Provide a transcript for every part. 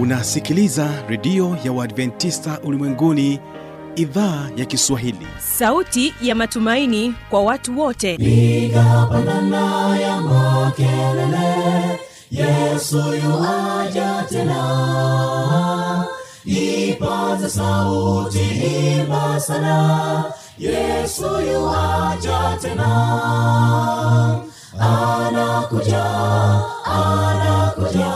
unasikiliza redio ya uadventista ulimwenguni idhaa ya kiswahili. Sauti ya matumaini kwa watu wote. Piga pandana ya makelele yesu yuaja tena. Ipaze sauti imba sana yesu yuaja tena. Anakuja anakuja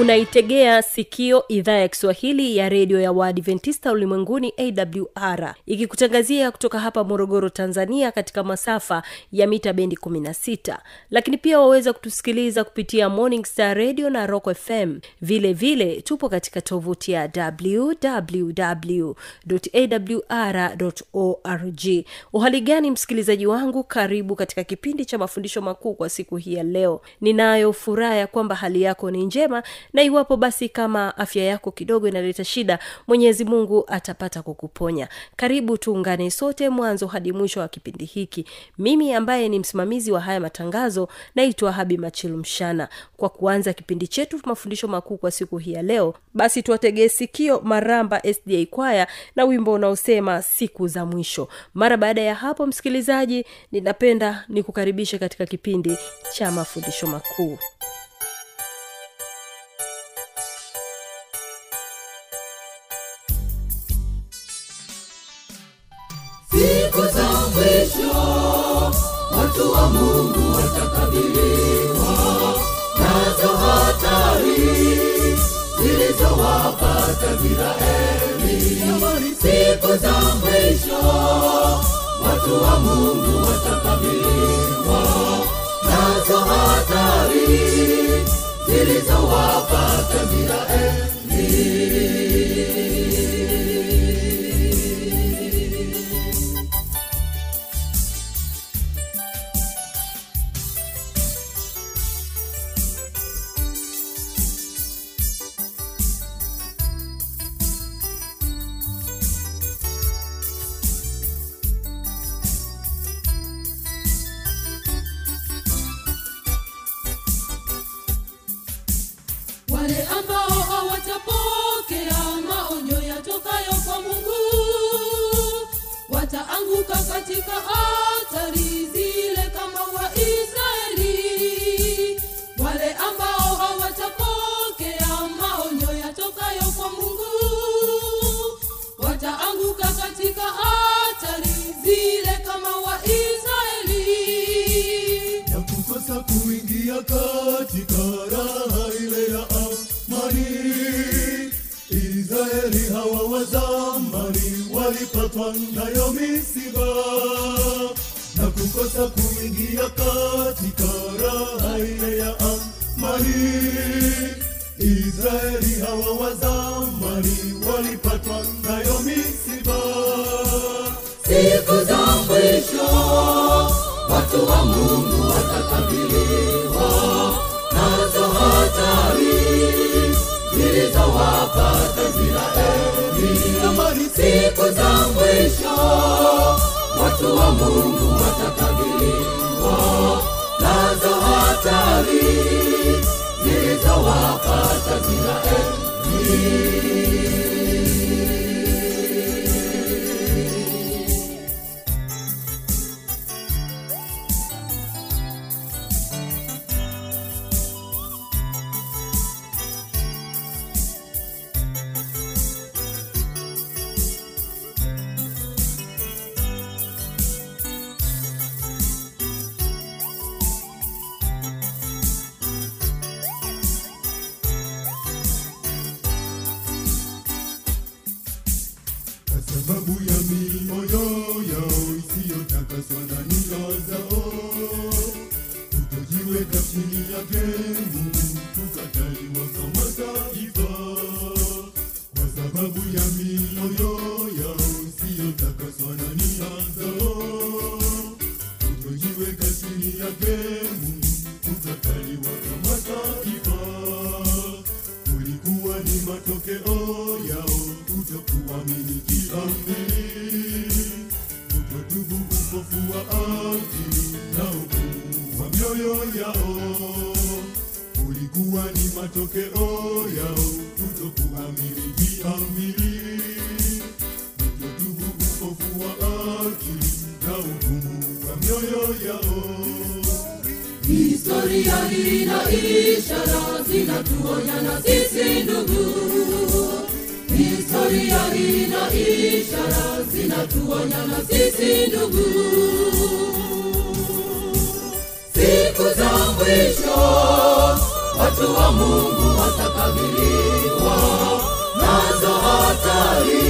unaitegea sikio idhaa ya kiswahili ya redio ya waadventista ulimwenguni awr ikikutangazia kutoka hapa morogoro tanzania katika masafa ya mita bendi 16 lakini pia waweza kutusikiliza kupitia morning star radio na rock fm vile vile tupo katika tovuti ya www awr org. Uhali gani msikilizaji wangu? Karibu katika kipindi cha mafundisho makuu kwa siku hii ya leo. Ninayo furaha ya kwamba hali yako ni njema na iwapo basi kama afya yako kidogo inaleta shida mwenyezi mungu atapata kukuponya. Karibu tuungane sote mwanzo hadi mwisho wa kipindi hiki. Mimi ambaye ni msimamizi wa haya matangazo naitwa habi machilu mshana kwa kuanza kipindi chetu mafundisho makuu kwa siku hii ya leo basi tuwategee sikio maramba sda kwaya na wimbo unaosema siku za mwisho. Mara baada ya hapo msikilizaji ninapenda nikukaribishe katika kipindi cha mafundisho makuu watu wa mungu watakabiliwa. Nazo hatari zilizowapata israeli siku za mwisho watu wa mungu watakabiliwa. Nazo hatari zilizowapata israeli Israeli hawa wa zamani walipatwa nayo misiba na kukosa kuingia katika ile ya amani. Israeli hawa wa zamani walipatwa nayo misiba siku za mwisho watu wa mungu watakabiliwa nazo hatari zilizowapata siku za mwisho watu wa mungu watakabiliwa. Nazo hatari zilizowapata israeli yao. Ulikuwa ni matokeo yao kutokuamini kiamini, kutotubu upofu wa akili na ugumu wa mioyo yao. Historia hii ishara zinatuonya na sisi ndugu. Historia hii ishara zinatuonya na sisi ndugu. Siku za mwisho watu wa Mungu watakabiliwa nazo hatari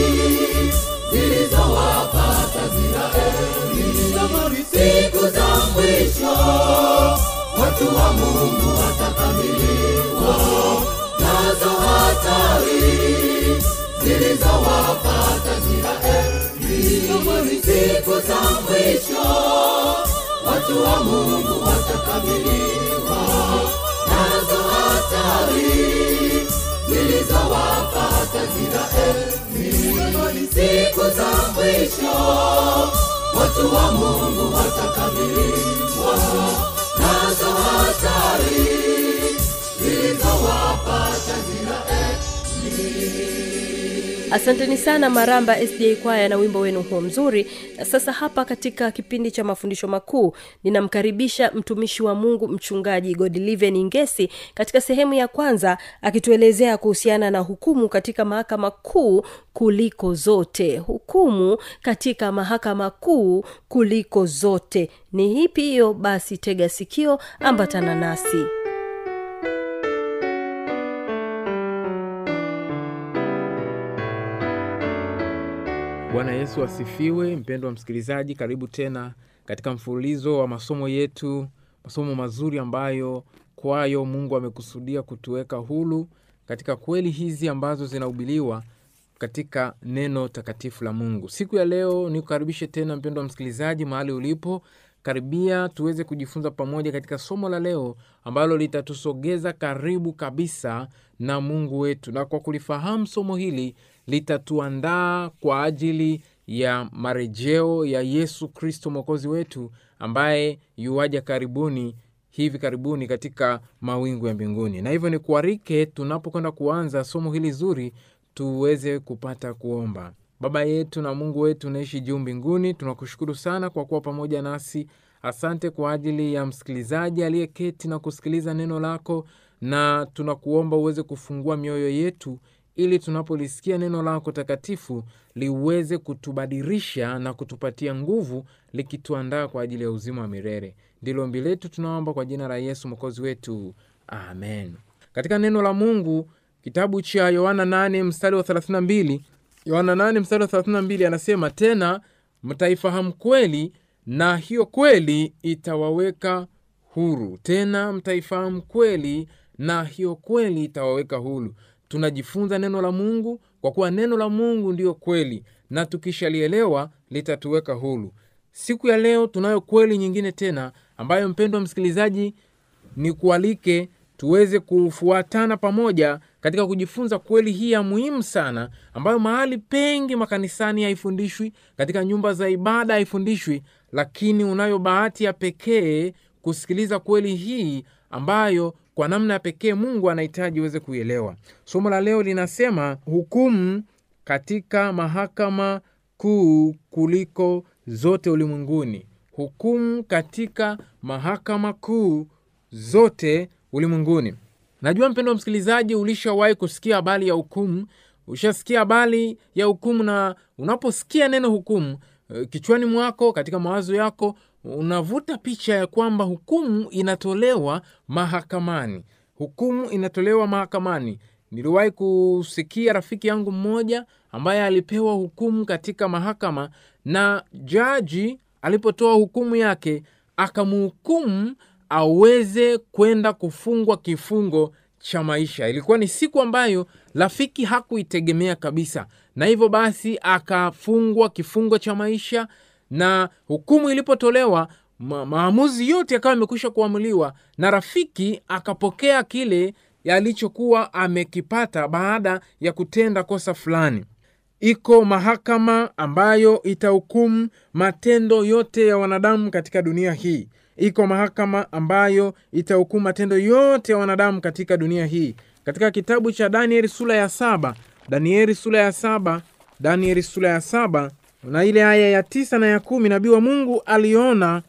zilizowapata Israeli. Siku za mwisho watu wa Mungu watakabiliwa nazo hatari zilizowapata Israeli. Siku za mwisho watu wa Mungu watakabiliwa. Nazo hatari zilizowapata. Siku za mwisho. Watu wa Mungu watakabiliwa. Nazo hatari zilizowapata asanteni sana maramba sda kwaya na wimbo wenu huo mzuri. Sasa hapa katika kipindi cha mafundisho makuu ninamkaribisha mtumishi wa mungu mchungaji godliven Ngesi katika sehemu ya kwanza akituelezea kuhusiana na hukumu katika mahakama kuu kuliko zote. Hukumu katika mahakama kuu kuliko zote. Ni hipi hiyo? Basi tega sikio ambatana nasi bwana yesu asifiwe. Mpendwa msikilizaji karibu tena katika mfululizo wa masomo yetu masomo mazuri ambayo kwayo mungu amekusudia kutuweka hulu katika kweli hizi ambazo zinahubiriwa katika neno takatifu la mungu. Siku ya leo nikukaribishe tena mpendwa msikilizaji mahali ulipo. Karibia tuweze kujifunza pamoja katika somo la leo ambalo litatusogeza karibu kabisa na mungu wetu. Na kwa kulifahamu somo hili litatuandaa kwa ajili ya marejeo ya yesu kristo mwokozi wetu ambaye yuwaja karibuni hivi karibuni katika mawingu ya mbinguni. Na hivyo ni kuarike tunapokwenda kuanza somo hili zuri tuweze kupata kuomba. Baba yetu na mungu wetu unaishi juu mbinguni tunakushukuru sana kwa kuwa pamoja nasi. Asante kwa ajili ya msikilizaji aliyeketi na kusikiliza neno lako na tunakuomba uweze kufungua mioyo yetu ili tunapolisikia neno lako takatifu liweze kutubadirisha na kutupatia nguvu likituandaa kwa ajili ya uzima wa milele. Ndilo ombi letu tunaomba kwa jina la yesu mwokozi wetu. Amen. Katika neno la mungu kitabu cha yohana 8 mstari wa 32 yohana 8 mstari wa 32 anasema tena mtaifahamu kweli na hiyo kweli itawaweka huru. Tena mtaifahamu kweli na hiyo kweli itawaweka huru tunajifunza neno la mungu kwa kuwa neno la mungu ndiyo kweli na tukishalielewa litatuweka huru. Siku ya leo tunayo kweli nyingine tena ambayo mpendwa msikilizaji ni kualike tuweze kufuatana pamoja katika kujifunza kweli hii ya muhimu sana ambayo mahali pengi makanisani haifundishwi katika nyumba za ibada haifundishwi lakini unayo bahati ya pekee kusikiliza kweli hii ambayo kwa namna pekee mungu anahitaji uweze kuielewa. Somo la leo linasema hukumu katika mahakama kuu kuliko zote ulimwenguni. Hukumu katika mahakama kuu zote ulimwenguni. Najua mpendo wa msikilizaji ulishawahi kusikia habari ya hukumu. Ushasikia habari ya hukumu na unaposikia neno hukumu eh, kichwani mwako katika mawazo yako unavuta picha ya kwamba hukumu inatolewa mahakamani. Hukumu inatolewa mahakamani. Niliwahi kusikia rafiki yangu mmoja ambaye alipewa hukumu katika mahakama na jaji alipotoa hukumu yake akamhukumu aweze kwenda kufungwa kifungo cha maisha. Ilikuwa ni siku ambayo rafiki hakuitegemea kabisa. Na hivyo basi akafungwa kifungo cha maisha na hukumu ilipotolewa ma, maamuzi yote yakawa yamekwisha kuamuliwa na rafiki akapokea kile alichokuwa amekipata baada ya kutenda kosa fulani. Iko mahakama ambayo itahukumu matendo yote ya wanadamu katika dunia hii. Iko mahakama ambayo itahukumu matendo yote ya wanadamu katika dunia hii. Katika kitabu cha danieli sura ya saba danieli sura ya saba danieli sura ya saba na ile aya ya tisa na ya kumi nabii wa mungu aliona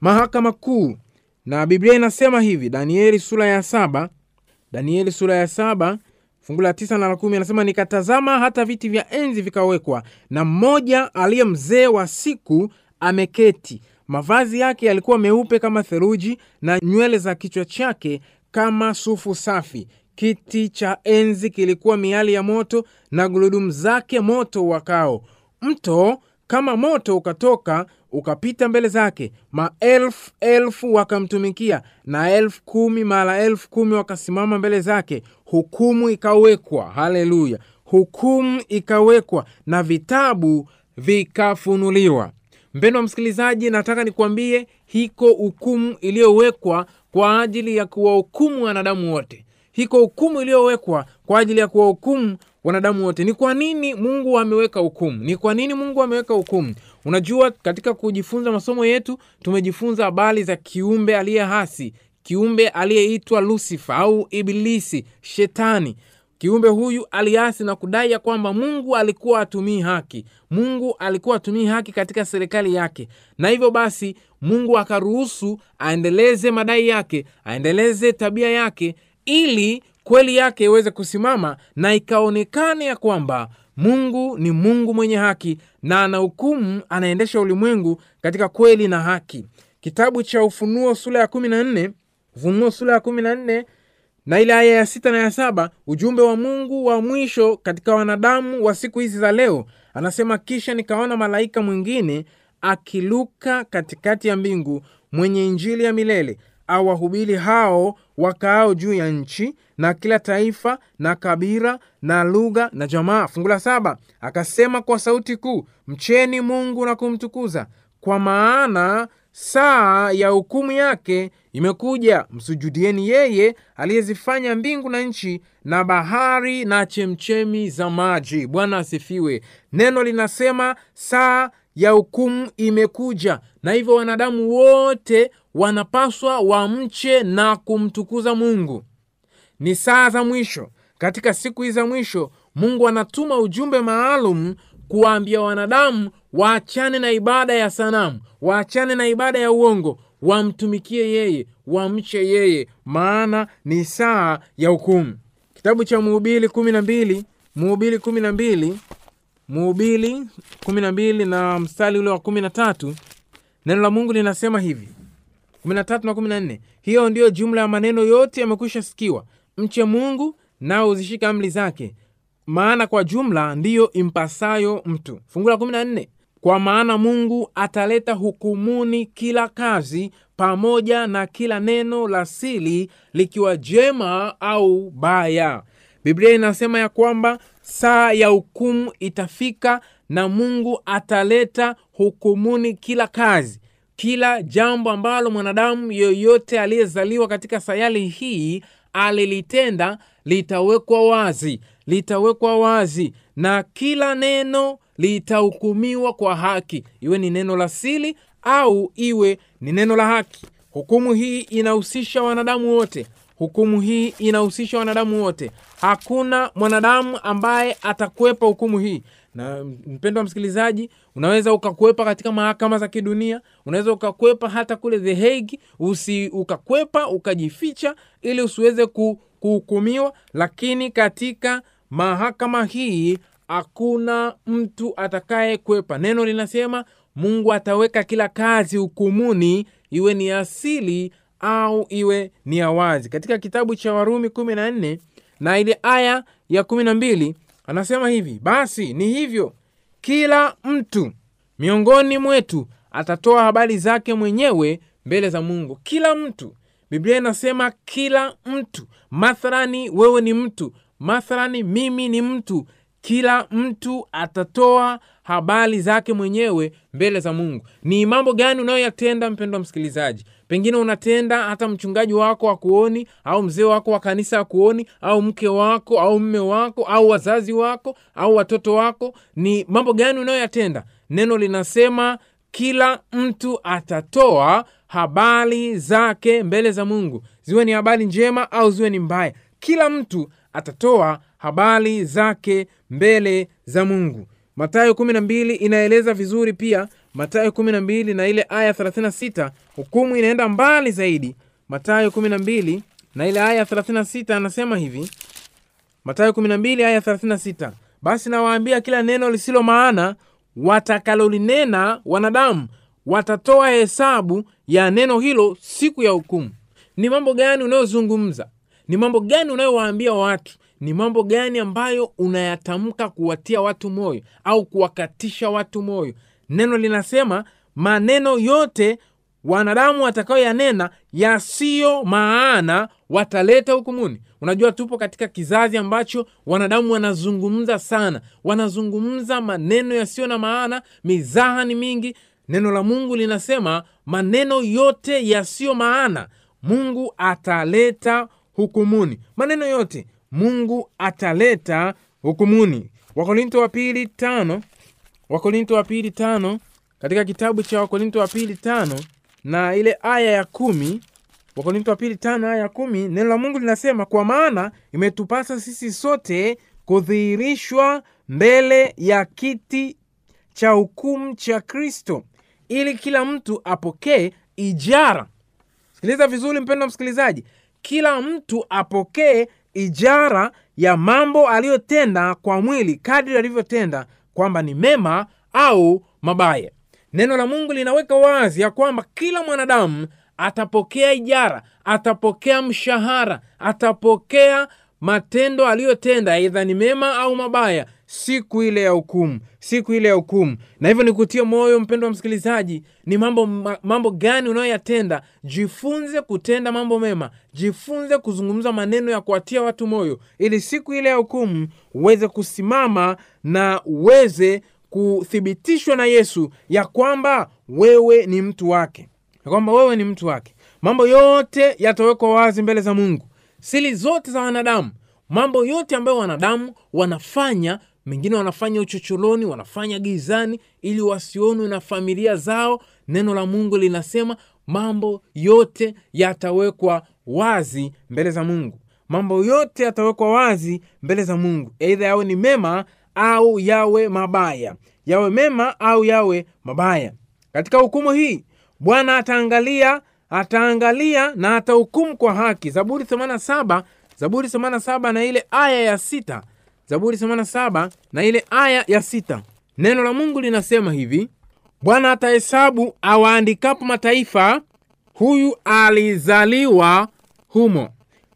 mahakama kuu. Na biblia inasema hivi danieli sura ya saba danieli sura ya saba fungu la tisa na la kumi anasema nikatazama hata viti vya enzi vikawekwa na mmoja aliye mzee wa siku ameketi. Mavazi yake yalikuwa meupe kama theluji na nywele za kichwa chake kama sufu safi. Kiti cha enzi kilikuwa miali ya moto na gurudumu zake moto wakao mto kama moto ukatoka ukapita mbele zake maelfu elfu wakamtumikia na elfu kumi mara elfu kumi wakasimama mbele zake hukumu ikawekwa haleluya hukumu ikawekwa na vitabu vikafunuliwa. Mpendo wa msikilizaji nataka nikuambie hiko hukumu iliyowekwa kwa ajili ya kuwahukumu wanadamu wote. Hiko hukumu iliyowekwa kwa ajili ya kuwahukumu wanadamu wote. Ni kwa nini mungu ameweka hukumu? Ni kwa nini mungu ameweka hukumu? Unajua katika kujifunza masomo yetu tumejifunza habari za kiumbe aliye hasi kiumbe aliyeitwa lusifa au ibilisi shetani. Kiumbe huyu aliasi na kudai ya kwamba mungu alikuwa atumii haki. Mungu alikuwa atumii haki katika serikali yake. Na hivyo basi mungu akaruhusu aendeleze madai yake aendeleze tabia yake ili kweli yake iweze kusimama na ikaonekane ya kwamba mungu ni mungu mwenye haki na ana hukumu anaendesha ulimwengu katika kweli na haki. Kitabu cha ufunuo sura ya kumi na nne ufunuo sura ya kumi na nne na ile aya ya sita na ya saba ujumbe wa mungu wa mwisho katika wanadamu wa siku hizi za leo anasema kisha nikaona malaika mwingine akiluka katikati ya mbingu mwenye injili ya milele awahubiri hao wakaao juu ya nchi na kila taifa na kabila na lugha na jamaa. Fungu la saba akasema kwa sauti kuu mcheni mungu na kumtukuza. Kwa maana saa ya hukumu yake imekuja. Msujudieni yeye aliyezifanya mbingu na nchi na bahari na chemchemi za maji. Bwana asifiwe. Neno linasema saa ya hukumu imekuja. Na hivyo wanadamu wote wanapaswa wamche na kumtukuza mungu. Ni saa za mwisho. Katika siku hii za mwisho mungu anatuma ujumbe maalum kuwaambia wanadamu waachane na ibada ya sanamu waachane na ibada ya uongo wamtumikie yeye wamche yeye. Maana ni saa ya hukumu. Kitabu cha muhubili kumi na mbili muhubili kumi na mbili muhubili kumi na mbili na mstari ule wa kumi na tatu neno la mungu linasema hivi. kumi na tatu na kumi na nne hiyo ndiyo jumla ya maneno yote yamekwisha sikiwa. Mche mungu nao uzishika amri zake maana kwa jumla ndiyo impasayo mtu. Fungu la kumi na nne kwa maana mungu ataleta hukumuni kila kazi pamoja na kila neno la sili likiwa jema au baya. Biblia inasema ya kwamba saa ya hukumu itafika na mungu ataleta hukumuni kila kazi kila jambo ambalo mwanadamu yoyote aliyezaliwa katika sayari hii alilitenda litawekwa wazi litawekwa wazi na kila neno litahukumiwa kwa haki. Iwe ni neno la sili au iwe ni neno la haki. Hukumu hii inahusisha wanadamu wote hukumu hii inahusisha wanadamu wote. Hakuna mwanadamu ambaye atakwepa hukumu hii. Na mpendo wa msikilizaji unaweza ukakwepa katika mahakama za kidunia unaweza ukakwepa hata kule the Hague usi ukakwepa ukajificha ili usiweze kuhukumiwa lakini katika mahakama hii hakuna mtu atakaye kwepa neno linasema mungu ataweka kila kazi hukumuni iwe ni asili au iwe ni ya wazi. Katika kitabu cha warumi kumi na nne na ile aya ya kumi na mbili anasema hivi basi ni hivyo kila mtu miongoni mwetu atatoa habari zake mwenyewe mbele za mungu. Kila mtu. Biblia inasema kila mtu. Mathalani wewe ni mtu. Mathalani mimi ni mtu. Kila mtu atatoa habari zake mwenyewe mbele za mungu. Ni mambo gani unayoyatenda mpendo wa msikilizaji? Pengine unatenda hata mchungaji wako akuoni au mzee wako wa kanisa akuoni au mke wako au mme wako au wazazi wako au watoto wako. Ni mambo gani unayoyatenda? Neno linasema kila mtu atatoa habari zake mbele za mungu. Ziwe ni habari njema au ziwe ni mbaya. Kila mtu atatoa habari zake mbele za mungu matayo 12 inaeleza vizuri pia. Matayo 12 na ile aya 36 hukumu inaenda mbali zaidi. Matayo 12 na ile aya 36 anasema hivi. Matayo 12 aya 36 basi nawaambia kila neno lisilo maana watakalolinena wanadamu watatoa hesabu ya neno hilo siku ya hukumu. Ni mambo gani unayozungumza? Ni mambo gani unayowaambia watu ni mambo gani ambayo unayatamka kuwatia watu moyo au kuwakatisha watu moyo? Neno linasema maneno yote wanadamu watakayoyanena yasiyo maana wataleta hukumuni. Unajua tupo katika kizazi ambacho wanadamu wanazungumza sana. Wanazungumza maneno yasiyo na maana mizaha ni mingi. Neno la mungu linasema maneno yote yasiyo maana mungu ataleta hukumuni. Maneno yote mungu ataleta hukumuni. Wakorinto wa pili tano. Wakorinto wa pili tano. Katika kitabu cha wakorinto wa pili tano na ile aya ya kumi. Wakorinto wa pili tano aya ya kumi neno la mungu linasema kwa maana imetupasa sisi sote kudhihirishwa mbele ya kiti cha hukumu cha kristo ili kila mtu apokee ijara. Sikiliza vizuri mpendo msikilizaji. Kila mtu apokee ijara ya mambo aliyotenda kwa mwili kadri alivyotenda kwamba ni mema au mabaya. Neno la mungu linaweka wazi ya kwamba kila mwanadamu atapokea ijara atapokea mshahara atapokea matendo aliyotenda aidha ni mema au mabaya siku ile ya hukumu siku ile ya hukumu. Na hivyo nikutie moyo mpendo wa msikilizaji ni mambo mambo gani unayoyatenda? Jifunze kutenda mambo mema jifunze kuzungumza maneno ya kuwatia watu moyo ili siku ile ya hukumu uweze kusimama na uweze kuthibitishwa na yesu ya kwamba wewe ni mtu wake. Ya kwamba wewe ni mtu wake. Mambo yote yatawekwa wazi mbele za mungu. Sili zote za wanadamu mambo yote ambayo wanadamu wanafanya mengine wanafanya uchochoroni wanafanya gizani ili wasionwe na familia zao. Neno la mungu linasema mambo yote yatawekwa wazi mbele za mungu. Mambo yote yatawekwa wazi mbele za mungu. Eidha yawe ni mema au yawe mabaya. Yawe mema au yawe mabaya. Katika hukumu hii bwana ataangalia ataangalia na atahukumu kwa haki. Zaburi 87 zaburi 87 na ile aya ya sita zaburi 87 na ile aya ya sita. Neno la mungu linasema hivi bwana atahesabu awaandikapo mataifa huyu alizaliwa humo.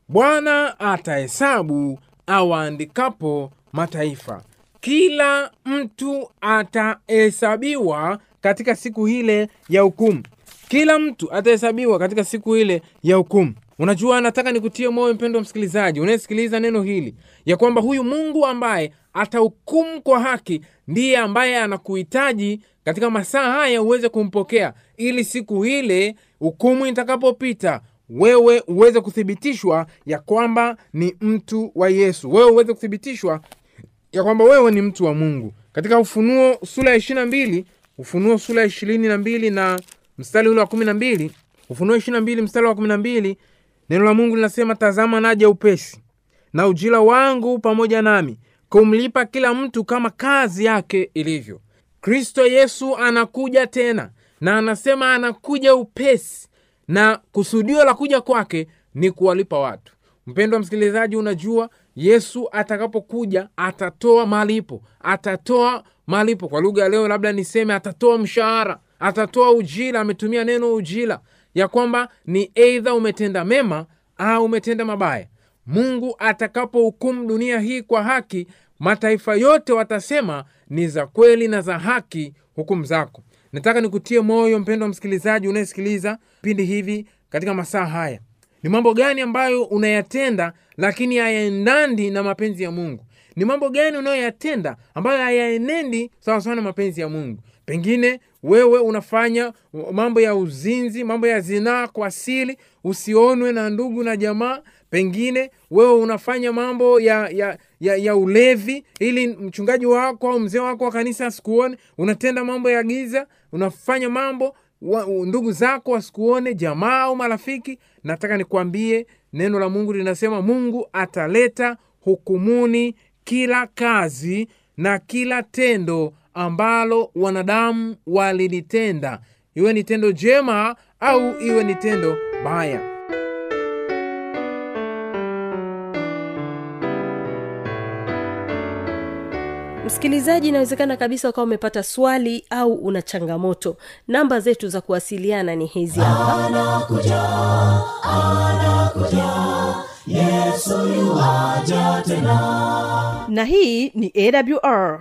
Bwana atahesabu awaandikapo mataifa. Kila mtu atahesabiwa katika siku ile ya hukumu. Kila mtu atahesabiwa katika siku ile ya hukumu unajua nataka nikutie moyo mpendo wa msikilizaji unayesikiliza neno hili ya kwamba huyu mungu ambaye atahukumu kwa haki ndiye ambaye anakuhitaji katika masaa haya uweze kumpokea ili siku ile hukumu itakapopita wewe uweze kuthibitishwa ya kwamba ni mtu wa yesu. Wewe uweze kuthibitishwa ya kwamba wewe ni mtu wa mungu. Katika ufunuo sura ya ishirina mbili ufunuo sura ya ishirini na mbili na mstari ule wa kumi na mbili ufunuo ishirina mbili mstari wa kumi na mbili neno la mungu linasema tazama naja upesi na ujira wangu pamoja nami kumlipa kila mtu kama kazi yake ilivyo. Kristo yesu anakuja tena na anasema anakuja upesi na kusudio la kuja kwake ni kuwalipa watu. Mpendo wa msikilizaji unajua yesu atakapokuja atatoa malipo atatoa malipo. Kwa lugha ya leo labda niseme atatoa mshahara atatoa ujira ametumia neno ujira ya kwamba ni eidha umetenda mema au umetenda mabaya. Mungu atakapohukumu dunia hii kwa haki mataifa yote watasema ni za kweli na za haki hukumu zako. Nataka nikutie moyo mpendo wa msikilizaji unayesikiliza vipindi hivi katika masaa haya. Ni mambo gani ambayo unayatenda lakini hayaendandi na mapenzi ya mungu? Ni mambo gani unayoyatenda ambayo hayaenendi sawasawa na mapenzi ya mungu pengine wewe unafanya mambo ya uzinzi mambo ya zinaa kwa siri usionwe na ndugu na jamaa. Pengine wewe unafanya mambo ya ya, ya, ya ulevi ili mchungaji wako au mzee wako wa kanisa asikuone. Unatenda mambo ya giza unafanya mambo wa, ndugu zako wasikuone jamaa au marafiki. Nataka nikwambie neno la mungu linasema mungu ataleta hukumuni kila kazi na kila tendo ambalo wanadamu walilitenda iwe ni tendo jema au iwe ni tendo baya. Msikilizaji inawezekana kabisa ukawa umepata swali au una changamoto. Namba zetu za kuwasiliana ni hizi hapa. Na hii ni awr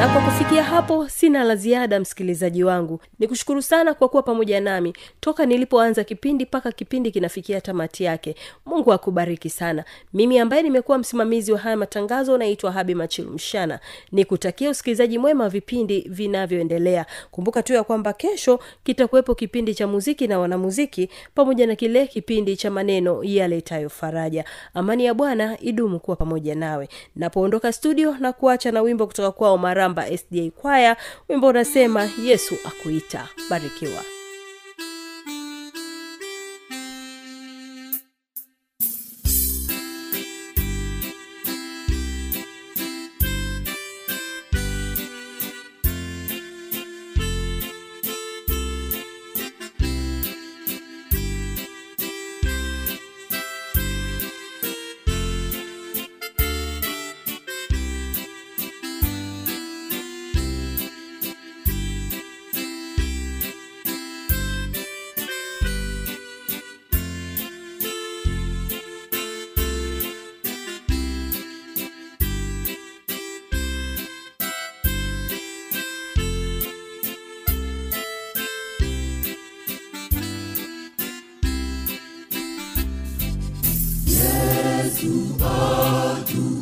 na kwa kufikia hapo sina la ziada msikilizaji wangu. Nikushukuru sana kwa kuwa pamoja nami. Toka nilipoanza kipindi mpaka kipindi kinafikia tamati yake. Mungu akubariki sana. Mimi ambaye nimekuwa msimamizi wa haya matangazo naitwa habi machilu mshana. Nikutakia usikilizaji mwema wa vipindi vinavyoendelea. Kumbuka tu ya kwamba kesho kitakuwepo kipindi cha muziki na wanamuziki pamoja na kile kipindi cha maneno yaletayo faraja. Amani ya bwana idumu kuwa pamoja nawe. Napoondoka studio na kuacha na wimbo kutoka kwao maramba sda kwaya wimbo unasema yesu akuita. Barikiwa ita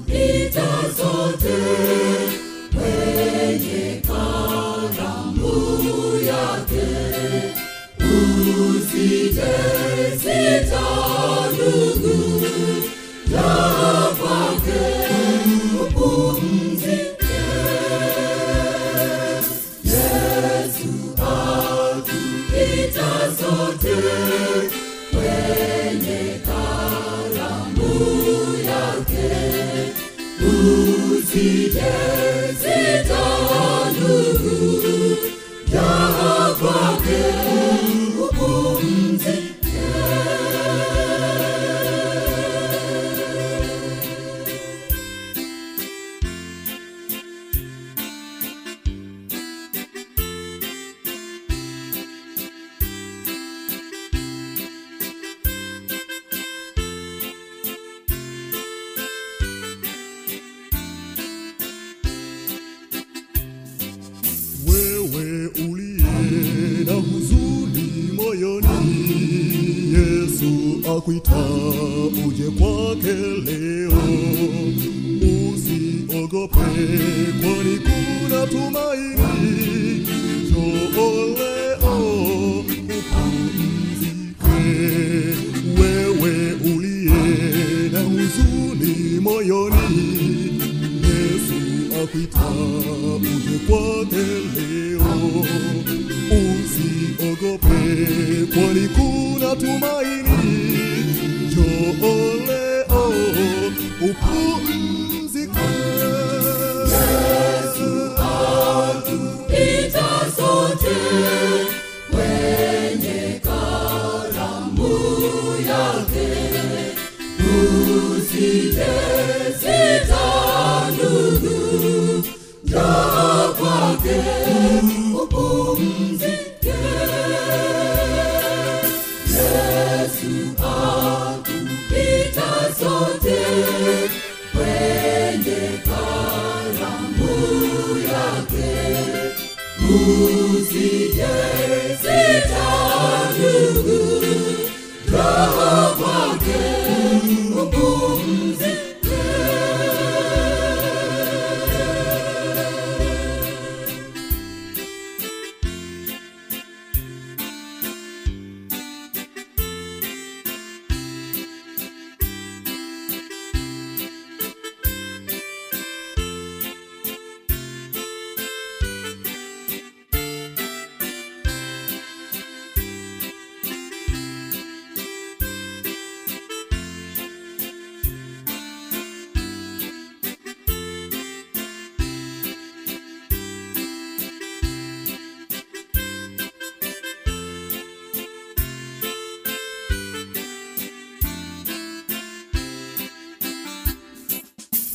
na huzuni moyoni, Yesu akuita uje kwake leo. Usiogope, kwani kuna tumaini. Njoo leo upumzike, wewe uliye na huzuni moyoni, Yesu akuita uje kwake leo. walikuwa na tumaini.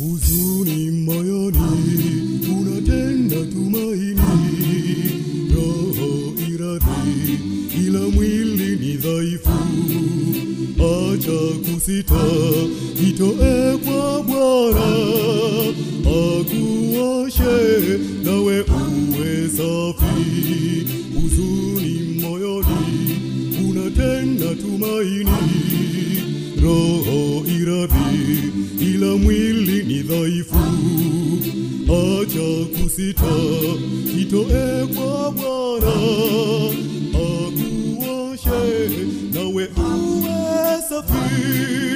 Huzuni moyoni unatenda tumaini. Roho iradhi ila mwili ni dhaifu. Acha kusita itoe kwa bwana. Akuoshe nawe uwe safi. Huzuni moyoni unatenda tumaini. Roho iradhi ila mwili acha kusita itoe kwa bwana akuoshe nawe uwe safi